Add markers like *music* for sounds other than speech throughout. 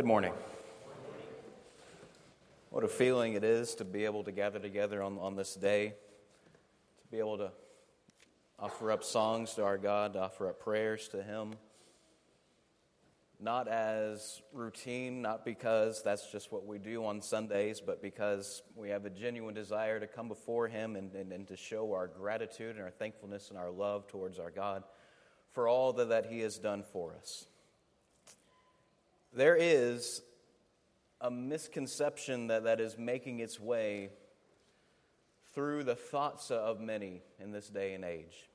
Good morning. What a feeling it is to be able to gather together on, on this day, to be able to offer up songs to our God, to offer up prayers to Him. Not as routine, not because that's just what we do on Sundays, but because we have a genuine desire to come before Him and, and, and to show our gratitude and our thankfulness and our love towards our God for all that, that He has done for us. There is a misconception that, that is making its way through the thoughts of many in this day and age.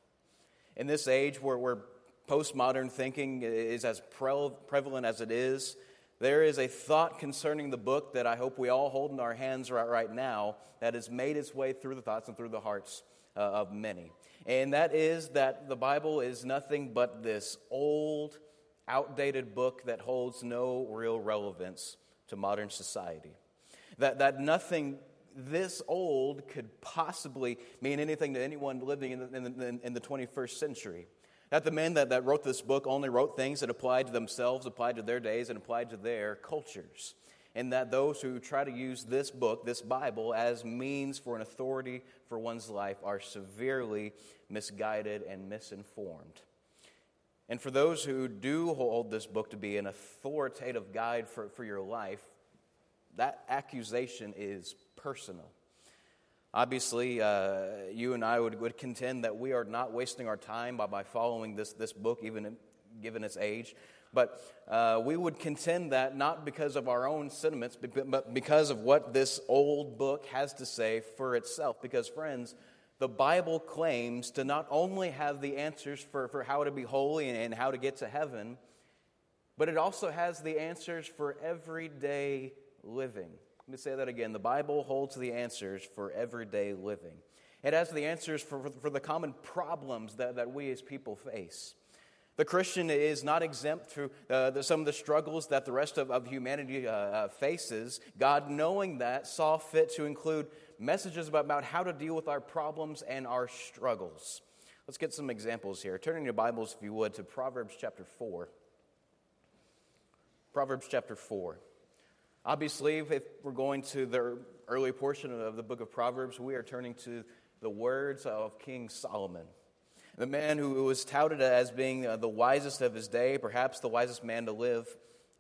In this age where, where postmodern thinking is as pre- prevalent as it is, there is a thought concerning the book that I hope we all hold in our hands right, right now that has made its way through the thoughts and through the hearts uh, of many. And that is that the Bible is nothing but this old, outdated book that holds no real relevance to modern society. That, that nothing this old could possibly mean anything to anyone living in the, in the, in the 21st century. That the men that, that wrote this book only wrote things that applied to themselves, applied to their days, and applied to their cultures. And that those who try to use this book, this Bible, as means for an authority for one's life are severely misguided and misinformed. And for those who do hold this book to be an authoritative guide for, for your life, that accusation is personal. Obviously, uh, you and I would, would contend that we are not wasting our time by, by following this, this book, even given its age. But uh, we would contend that not because of our own sentiments, but because of what this old book has to say for itself. Because, friends, the Bible claims to not only have the answers for, for how to be holy and, and how to get to heaven, but it also has the answers for everyday living. Let me say that again. The Bible holds the answers for everyday living. It has the answers for, for the common problems that, that we as people face. The Christian is not exempt from uh, some of the struggles that the rest of, of humanity uh, uh, faces. God, knowing that, saw fit to include messages about, about how to deal with our problems and our struggles. Let's get some examples here. Turning your Bibles, if you would, to Proverbs chapter 4. Proverbs chapter 4. Obviously, if we're going to the early portion of the book of Proverbs, we are turning to the words of King Solomon, the man who was touted as being uh, the wisest of his day, perhaps the wisest man to live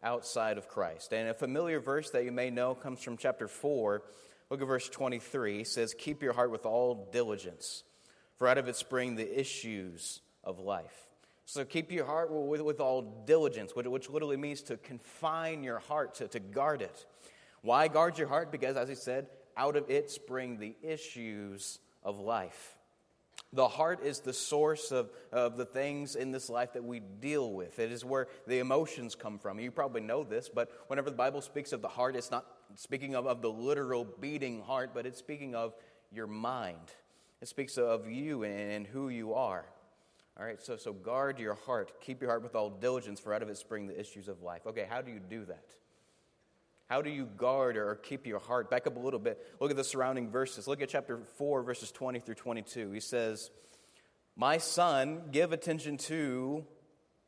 outside of Christ. And a familiar verse that you may know comes from chapter 4 Look at verse 23. It says, Keep your heart with all diligence, for out of it spring the issues of life. So keep your heart with, with all diligence, which literally means to confine your heart, to, to guard it. Why guard your heart? Because, as he said, out of it spring the issues of life. The heart is the source of, of the things in this life that we deal with. It is where the emotions come from. You probably know this, but whenever the Bible speaks of the heart, it's not speaking of, of the literal beating heart, but it's speaking of your mind. It speaks of you and, and who you are. All right, so, so guard your heart. Keep your heart with all diligence, for out of it spring the issues of life. Okay, how do you do that? How do you guard or keep your heart? Back up a little bit. Look at the surrounding verses. Look at chapter 4, verses 20 through 22. He says, My son, give attention to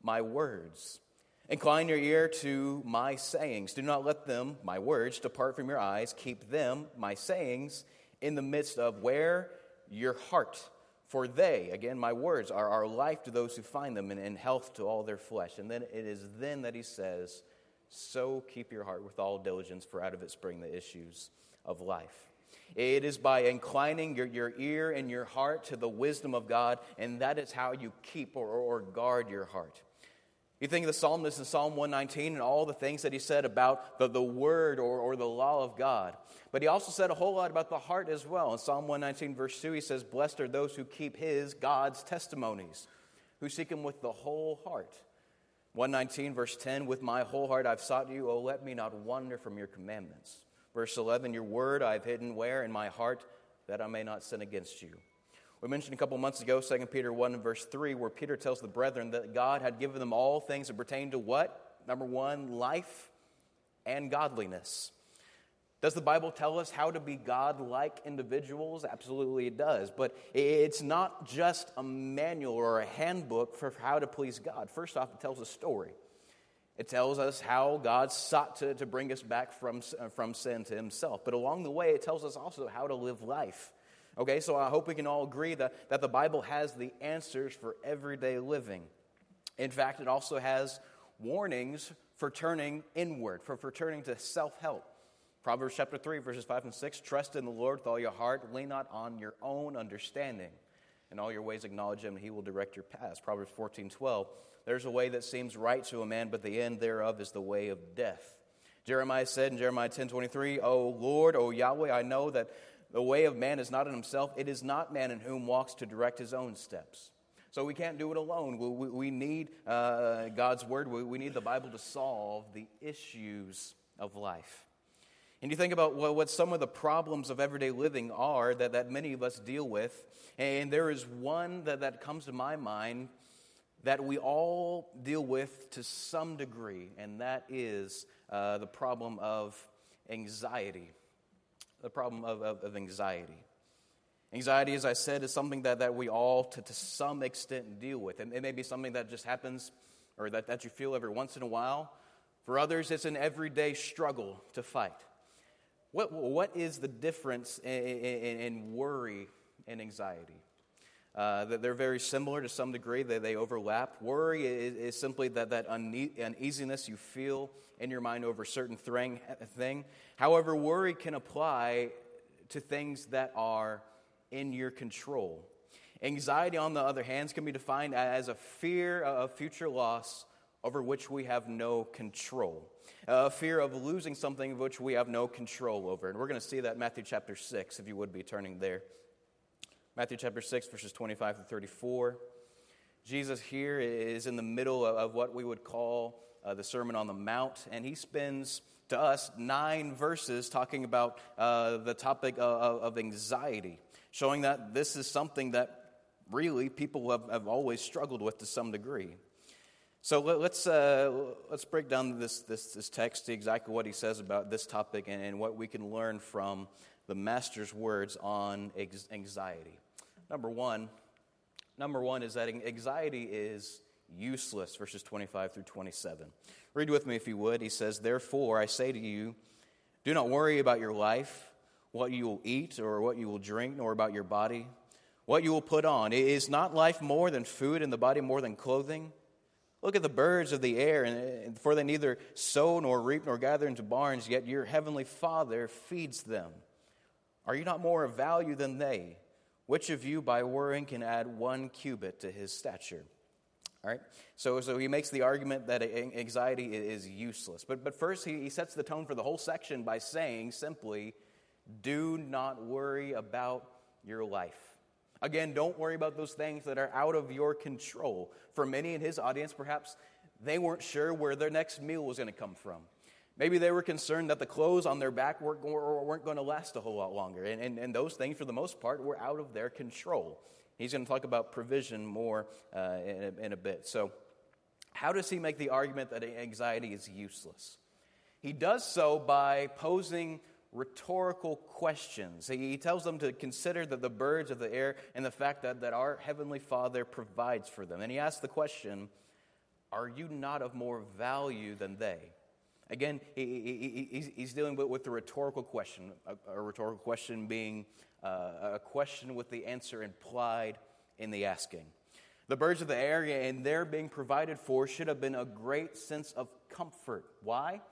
my words. Incline your ear to my sayings. Do not let them, my words, depart from your eyes. Keep them, my sayings, in the midst of where? Your heart. For they, again, my words, are, our life to those who find them and, and health to all their flesh. And then it is then that he says, So keep your heart with all diligence, for out of it spring the issues of life. It is by inclining your, your ear and your heart to the wisdom of God, and that is how you keep or, or guard your heart. You think of the psalmist in Psalm 119 and all the things that he said about the, the word or, or the law of God. But he also said a whole lot about the heart as well. In Psalm 119, verse 2, he says, Blessed are those who keep his, God's testimonies, who seek him with the whole heart. 119, verse 10, With my whole heart I've sought you, oh, let me not wander from your commandments. Verse 11, Your word I've hidden where? In my heart, that I may not sin against you. We mentioned a couple months ago, 2 Peter 1 verse 3, where Peter tells the brethren that God had given them all things that pertain to what? Number one, life and godliness. Does the Bible tell us how to be God like individuals? Absolutely, it does. But it's not just a manual or a handbook for how to please God. First off, it tells a story. It tells us how God sought to, to bring us back from, uh, from sin to Himself. But along the way, it tells us also how to live life. Okay, so I hope we can all agree that, that the Bible has the answers for everyday living. In fact, it also has warnings for turning inward, for, for turning to self help. Proverbs chapter 3, verses 5 and 6 Trust in the Lord with all your heart, lean not on your own understanding. In all your ways acknowledge him, and he will direct your paths. Proverbs 14, 12 there's a way that seems right to a man, but the end thereof is the way of death. Jeremiah said in Jeremiah 10 23, O Lord, O Yahweh, I know that the way of man is not in himself. It is not man in whom walks to direct his own steps. So we can't do it alone. We, we, we need uh, God's word. We, we need the Bible to solve the issues of life. And you think about what, some of the problems of everyday living are that, that many of us deal with. And there is one that, that comes to my mind that we all deal with to some degree, and that is uh, the problem of anxiety. The problem of, of, of, anxiety. Anxiety, as I said, is something that, that we all, to, to some extent, deal with. And it may be something that just happens or that, that you feel every once in a while. For others, it's an everyday struggle to fight. What, what is the difference in, in, in worry and anxiety? Uh, that they're very similar to some degree, they, they overlap. Worry is, is simply that, that uneasiness you feel in your mind over a certain thing, thing. However, worry can apply to things that are in your control. Anxiety, on the other hand, can be defined as a fear of future loss over which we have no control. A fear of losing something which we have no control over. And we're going to see that in Matthew chapter 6, if you would be turning there. Matthew chapter 6, verses 25 to 34. Jesus here is in the middle of what we would call uh, the Sermon on the Mount, and he spends to us nine verses talking about uh, the topic of, of, anxiety, showing that this is something that really people have, have always struggled with to some degree. So let, us uh, let's break down this, this, this text, exactly what he says about this topic, and, and what we can learn from the Master's words on anxiety. Number one, number one is that anxiety is useless, verses 25 through 27. Read with me if you would. He says, Therefore, I say to you, do not worry about your life, what you will eat or what you will drink, nor about your body, what you will put on. Is not life more than food and the body more than clothing? Look at the birds of the air, and for they neither sow nor reap nor gather into barns, yet your heavenly Father feeds them. Are you not more of value than they? Which of you, by worrying, can add one cubit to his stature? All right? So, so he makes the argument that anxiety is useless. But, but first, he, he sets the tone for the whole section by saying simply, do not worry about your life. Again, don't worry about those things that are out of your control. For many in his audience, perhaps they weren't sure where their next meal was going to come from. Maybe they were concerned that the clothes on their back weren't, going to last a whole lot longer. And, and, and, those things, for the most part, were out of their control. He's going to talk about provision more uh, in, a, in a bit. So, how does he make the argument that anxiety is useless? He does so by posing rhetorical questions. He tells them to consider the, the birds of the air and the fact that, that our Heavenly Father provides for them. And he asks the question Are you not of more value than they? Again, he, he, he's dealing with, with the rhetorical question, a, a rhetorical question being uh, a question with the answer implied in the asking. The birds of the air and their being provided for should have been a great sense of comfort. Why?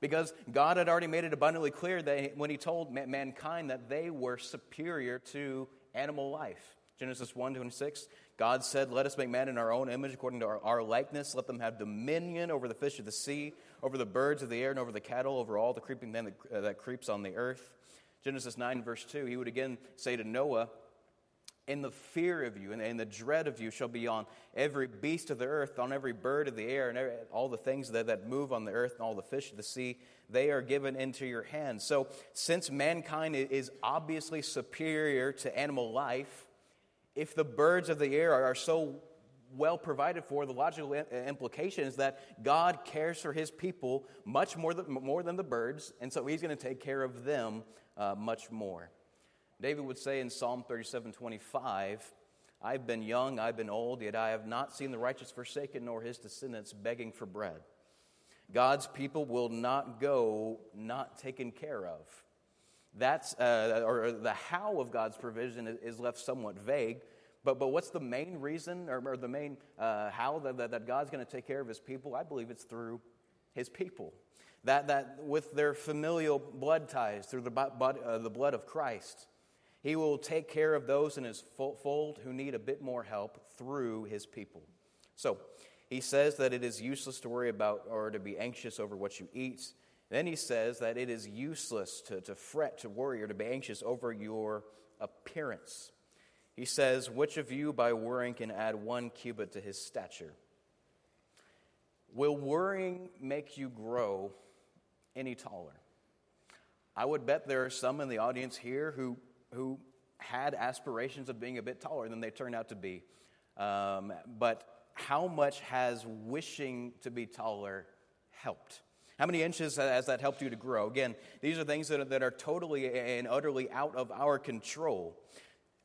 Because God had already made it abundantly clear that when He told mankind that they were superior to animal life. Genesis 1 26, God said, Let us make man in our own image, according to our, our, likeness. Let them have dominion over the fish of the sea, over the birds of the air, and over the cattle, over all the creeping thing that, uh, that creeps on the earth. Genesis 9, verse 2, he would again say to Noah, In the fear of you and, and the dread of you shall be on every beast of the earth, on every bird of the air, and every, all the things that, that move on the earth, and all the fish of the sea. They are given into your hands. So, since mankind is obviously superior to animal life, if the birds of the air are so well provided for, the logical implication is that God cares for his people much more than, more than the birds, and so he's going to take care of them uh, much more. David would say in Psalm 37 25, I've been young, I've been old, yet I have not seen the righteous forsaken, nor his descendants begging for bread. God's people will not go not taken care of. That's, uh, or the how of God's provision is left somewhat vague. But, but what's the main reason or, or the main uh, how that, that, God's going to take care of his people? I believe it's through his people. That, that with their familial blood ties, through the, uh, the blood of Christ, he will take care of those in his fold who need a bit more help through his people. So, he says that it is useless to worry about or to be anxious over what you eat. Then he says that it is useless to, to fret, to worry, or to be anxious over your appearance. He says, Which of you by worrying can add one cubit to his stature? Will worrying make you grow any taller? I would bet there are some in the audience here who, who had aspirations of being a bit taller than they turned out to be. Um, but how much has wishing to be taller helped? How many inches has that helped you to grow? Again, these are things that are, that are totally and utterly out of our control.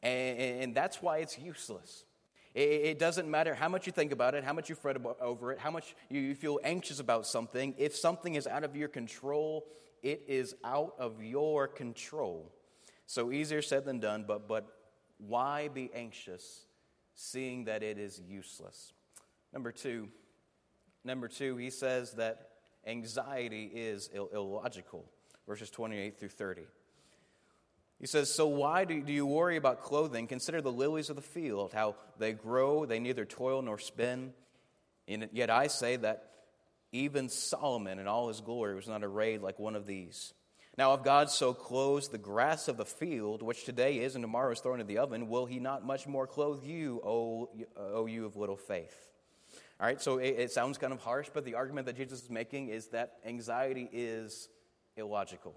And, and that's why it's useless. It, it, doesn't matter how much you think about it, how much you fret about, over it, how much you, you feel anxious about something. If something is out of your control, it is out of your control. So easier said than done, but, but why be anxious seeing that it is useless? Number two, number two, he says that anxiety is Ill- illogical. Verses 28 through 30. He says, So why do, do you worry about clothing? Consider the lilies of the field, how they grow, they neither toil nor spin. And yet I say that even Solomon in all his glory was not arrayed like one of these. Now, if God so clothes the grass of the field, which today is and tomorrow is thrown into the oven, will he not much more clothe you, O, o you of little faith? All right, so it, it sounds kind of harsh, but the argument that Jesus is making is that anxiety is illogical.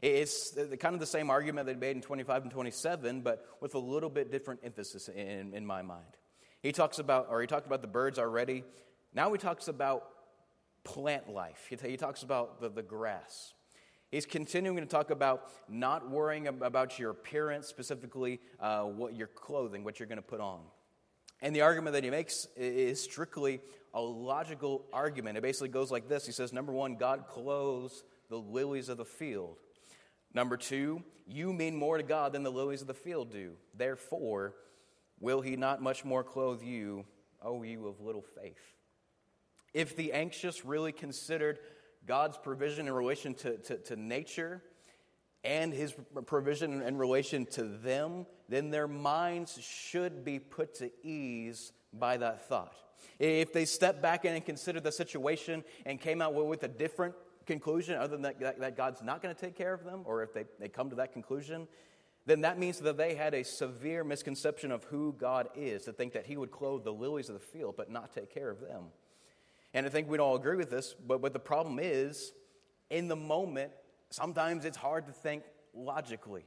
It's kind of the same argument that he made in 25 and 27, but with a little bit different emphasis in, in my mind. He talks about, or he talked about the birds already. Now he talks about plant life. He, he talks about the, the grass. He's continuing to talk about not worrying about your appearance, specifically uh, what your clothing, what you're going to put on. And the argument that he makes is strictly a logical argument. It basically goes like this He says, number one, God clothes the lilies of the field. Number two, you mean more to God than the lilies of the field do. Therefore, will he not much more clothe you, O you of little faith? If the anxious really considered God's provision in relation to, to, to nature and his provision in relation to them, then their minds should be put to ease by that thought. If they step back in and consider the situation and came out with a different conclusion other than that, that, that God's not going to take care of them, or if they, they come to that conclusion, then that means that they had a severe misconception of who God is, to think that He would clothe the lilies of the field but not take care of them. And I think we'd all agree with this, but, but the problem is, in the moment, sometimes it's hard to think logically.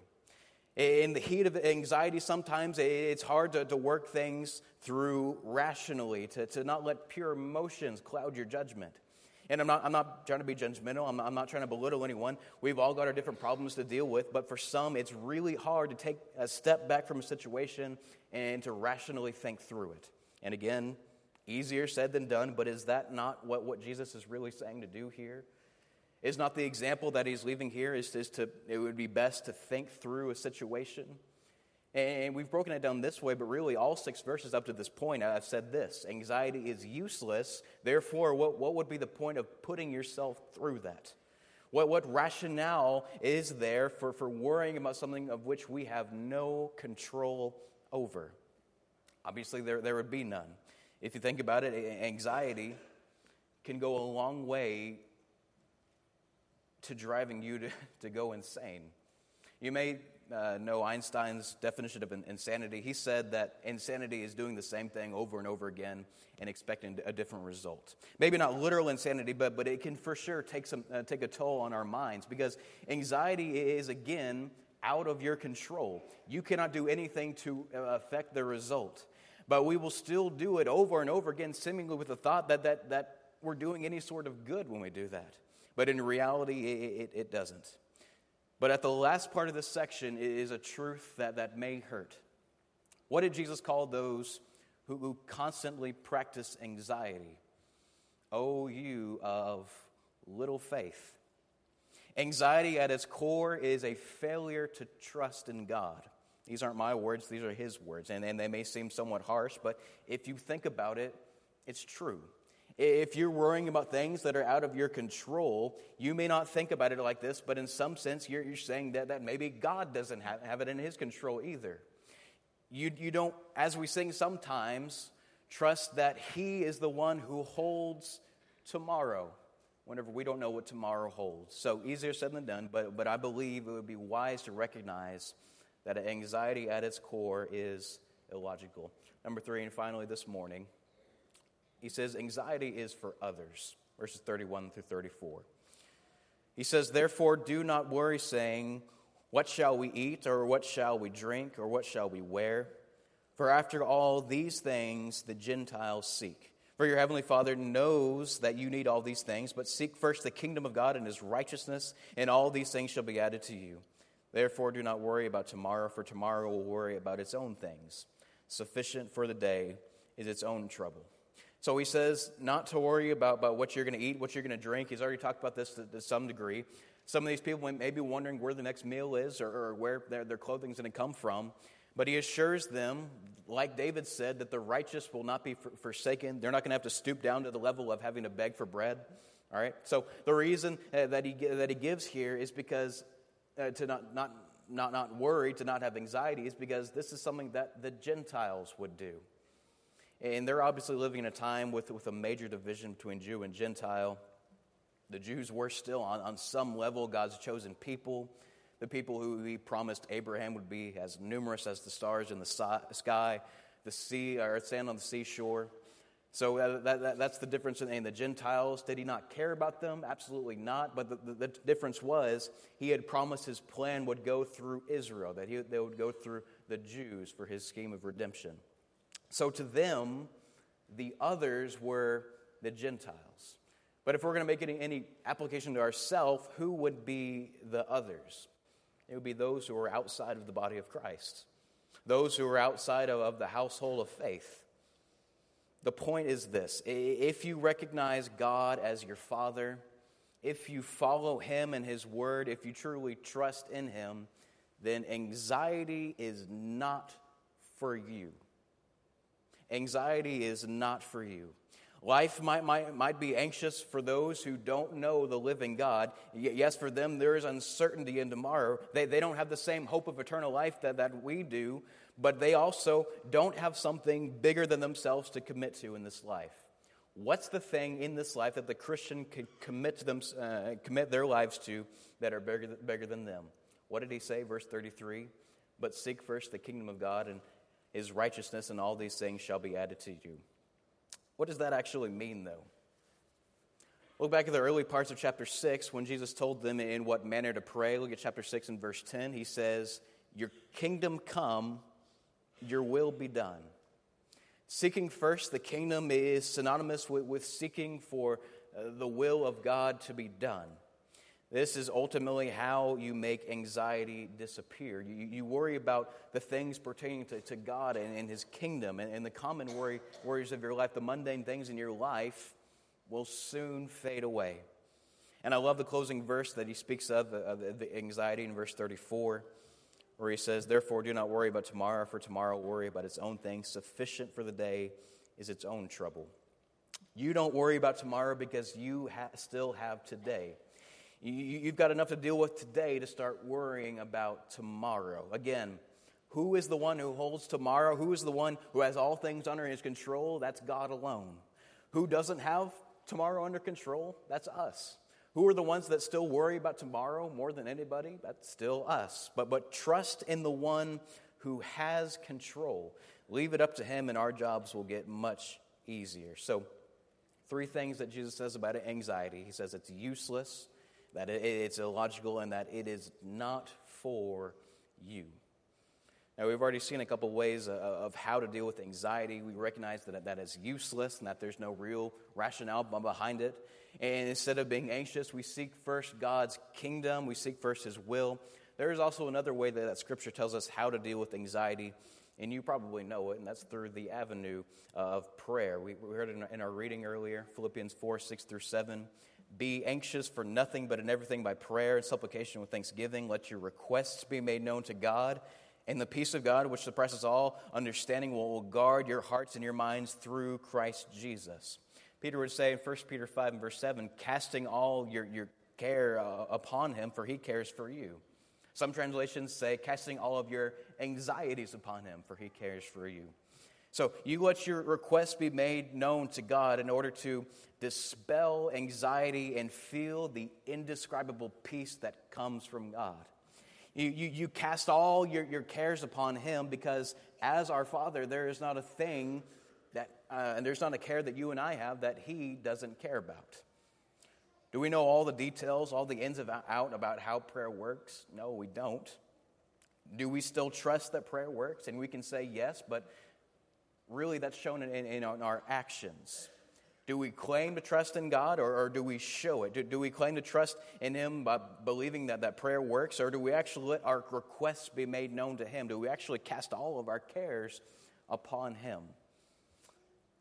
In the heat of anxiety, sometimes it's hard to, to work things through rationally, to, to not let pure emotions cloud your judgment. And I'm not, I'm not trying to be judgmental, I'm not, I'm not trying to belittle anyone. We've all got our different problems to deal with, but for some, it's really hard to take a step back from a situation and to rationally think through it. And again, easier said than done, but is that not what, what Jesus is really saying to do here? Is not the example that he's leaving here is, is to, it would be best to think through a situation? And we've broken it down this way, but really, all six verses up to this point, I've said this anxiety is useless. Therefore, what, what would be the point of putting yourself through that? What, what rationale is there for, for worrying about something of which we have no control over? Obviously, there, there would be none. If you think about it, anxiety can go a long way to driving you to, *laughs* to go insane. You may uh, know Einstein's definition of insanity. He said that insanity is doing the same thing over and over again and expecting a different result. Maybe not literal insanity, but, but it can for sure take, some, uh, take a toll on our minds because anxiety is, again, out of your control. You cannot do anything to uh, affect the result. But we will still do it over and over again, seemingly with the thought that, that, that we're doing any sort of good when we do that. But in reality, it, it, it doesn't. But at the last part of this section is a truth that, that may hurt. What did Jesus call those who, who constantly practice anxiety? Oh, you of little faith. Anxiety at its core is a failure to trust in God. These aren't my words, these are his words. And, and they may seem somewhat harsh, but if you think about it, it's true. If you're worrying about things that are out of your control, you may not think about it like this, but in some sense, you're, you're saying that, that maybe God doesn't have, have it in his control either. You, you don't, as we sing sometimes, trust that he is the one who holds tomorrow whenever we don't know what tomorrow holds. So easier said than done, but, but I believe it would be wise to recognize that anxiety at its core is illogical. Number three, and finally this morning, he says anxiety is for others, verses 31 through 34. He says, Therefore, do not worry, saying, What shall we eat, or what shall we drink, or what shall we wear? For after all these things the Gentiles seek. For your heavenly Father knows that you need all these things, but seek first the kingdom of God and his righteousness, and all these things shall be added to you. Therefore, do not worry about tomorrow, for tomorrow will worry about its own things. Sufficient for the day is its own trouble. So he says not to worry about, about what you're going to eat, what you're going to drink. He's already talked about this to, to, some degree. Some of these people may be wondering where the next meal is or, or where their, their clothing is going to come from. But he assures them, like David said, that the righteous will not be forsaken. They're not going to have to stoop down to the level of having to beg for bread. All right? So the reason uh, that, he, that he gives here is because uh, to not, not, not, not worry, to not have anxieties, because this is something that the Gentiles would do. And they're obviously living in a time with, with a major division between Jew and Gentile. The Jews were still, on, on some level, God's chosen people. The people who he promised Abraham would be as numerous as the stars in the sky, the sea, or sand on the seashore. So that, that, that's the difference in the Gentiles. Did he not care about them? Absolutely not. But the, the, the, difference was he had promised his plan would go through Israel, that he, they would go through the Jews for his scheme of redemption. So to them, the others were the Gentiles. But if we're going to make any, any application to ourselves, who would be the others? It would be those who are outside of the body of Christ, those who are outside of, of the household of faith. The point is this if you recognize God as your Father, if you follow Him and His Word, if you truly trust in Him, then anxiety is not for you. Anxiety is not for you. Life might, might, might be anxious for those who don't know the living God. Yes, for them, there is uncertainty in tomorrow. They, they don't have the same hope of eternal life that, that we do, but they also don't have something bigger than themselves to commit to in this life. What's the thing in this life that the Christian could commit, to them, uh, commit their lives to that are bigger, bigger than them? What did he say, verse 33? But seek first the kingdom of God and his righteousness, and all these things shall be added to you. What does that actually mean, though? Look back at the early parts of chapter 6 when Jesus told them in what manner to pray. Look at chapter 6 and verse 10. He says, Your kingdom come, your will be done. Seeking first the kingdom is synonymous with, seeking for uh, the will of God to be done. This is ultimately how you make anxiety disappear. You, you worry about the things pertaining to, to God and, and His kingdom, and, and, the common worry, worries of your life, the mundane things in your life, will soon fade away. And I love the closing verse that he speaks of, of the anxiety in verse 34, where he says, Therefore, do not worry about tomorrow, for tomorrow will worry about its own things. Sufficient for the day is its own trouble. You don't worry about tomorrow because you ha- still have today. You've got enough to deal with today to start worrying about tomorrow. Again, who is the one who holds tomorrow? Who is the one who has all things under his control? That's God alone. Who doesn't have tomorrow under control? That's us. Who are the ones that still worry about tomorrow more than anybody? That's still us. But, but trust in the one who has control. Leave it up to him, and our jobs will get much easier. So, three things that Jesus says about anxiety He says it's useless, that it's illogical and that it is not for you. Now, we've already seen a couple ways of how to deal with anxiety. We recognize that that is useless and that there's no real rationale behind it. And instead of being anxious, we seek first God's kingdom, we seek first His will. There is also another way that, that Scripture tells us how to deal with anxiety, and you probably know it, and that's through the avenue of prayer. We, we heard it in our reading earlier, Philippians 4 6 through 7 Be anxious for nothing, but in everything by prayer and supplication with thanksgiving. Let your requests be made known to God. And the peace of God, which suppresses all understanding, will guard your hearts and your minds through Christ Jesus. Peter would say in 1 Peter 5 and verse 7, casting all your, your care uh, upon him, for he cares for you. Some translations say, casting all of your anxieties upon him, for he cares for you. So you let your requests be made known to God in order to dispel anxiety and feel the indescribable peace that comes from God. You, you, you cast all your, your cares upon Him because, as our Father, there is not a thing that, uh, and there's not a care that you and I have that He doesn't care about. Do we know all the details, all the ins and out about how prayer works? No, we don't. Do we still trust that prayer works? And we can say yes, but really that's shown in, in, in our actions. Do we claim to trust in God or, or do we show it? Do, do, we claim to trust in Him by believing that that prayer works or do we actually let our requests be made known to Him? Do we actually cast all of our cares upon Him?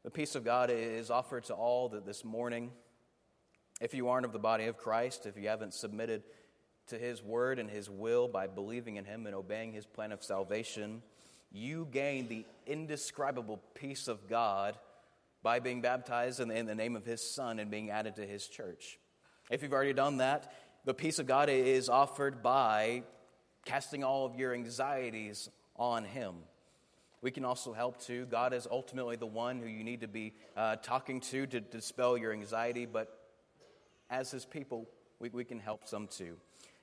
The peace of God is offered to all that this morning. If you aren't of the body of Christ, if you haven't submitted to His word and His will by believing in Him and obeying His plan of salvation, you gain the indescribable peace of God by being baptized in the, in the name of his son and being added to his church. If you've already done that, the peace of God is offered by casting all of your anxieties on him. We can also help too. God is ultimately the one who you need to be uh, talking to to dispel your anxiety, but as his people, we, we can help some too.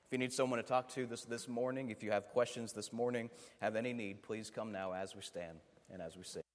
If you need someone to talk to this, this morning, if you have questions this morning, have any need, please come now as we stand and as we sing.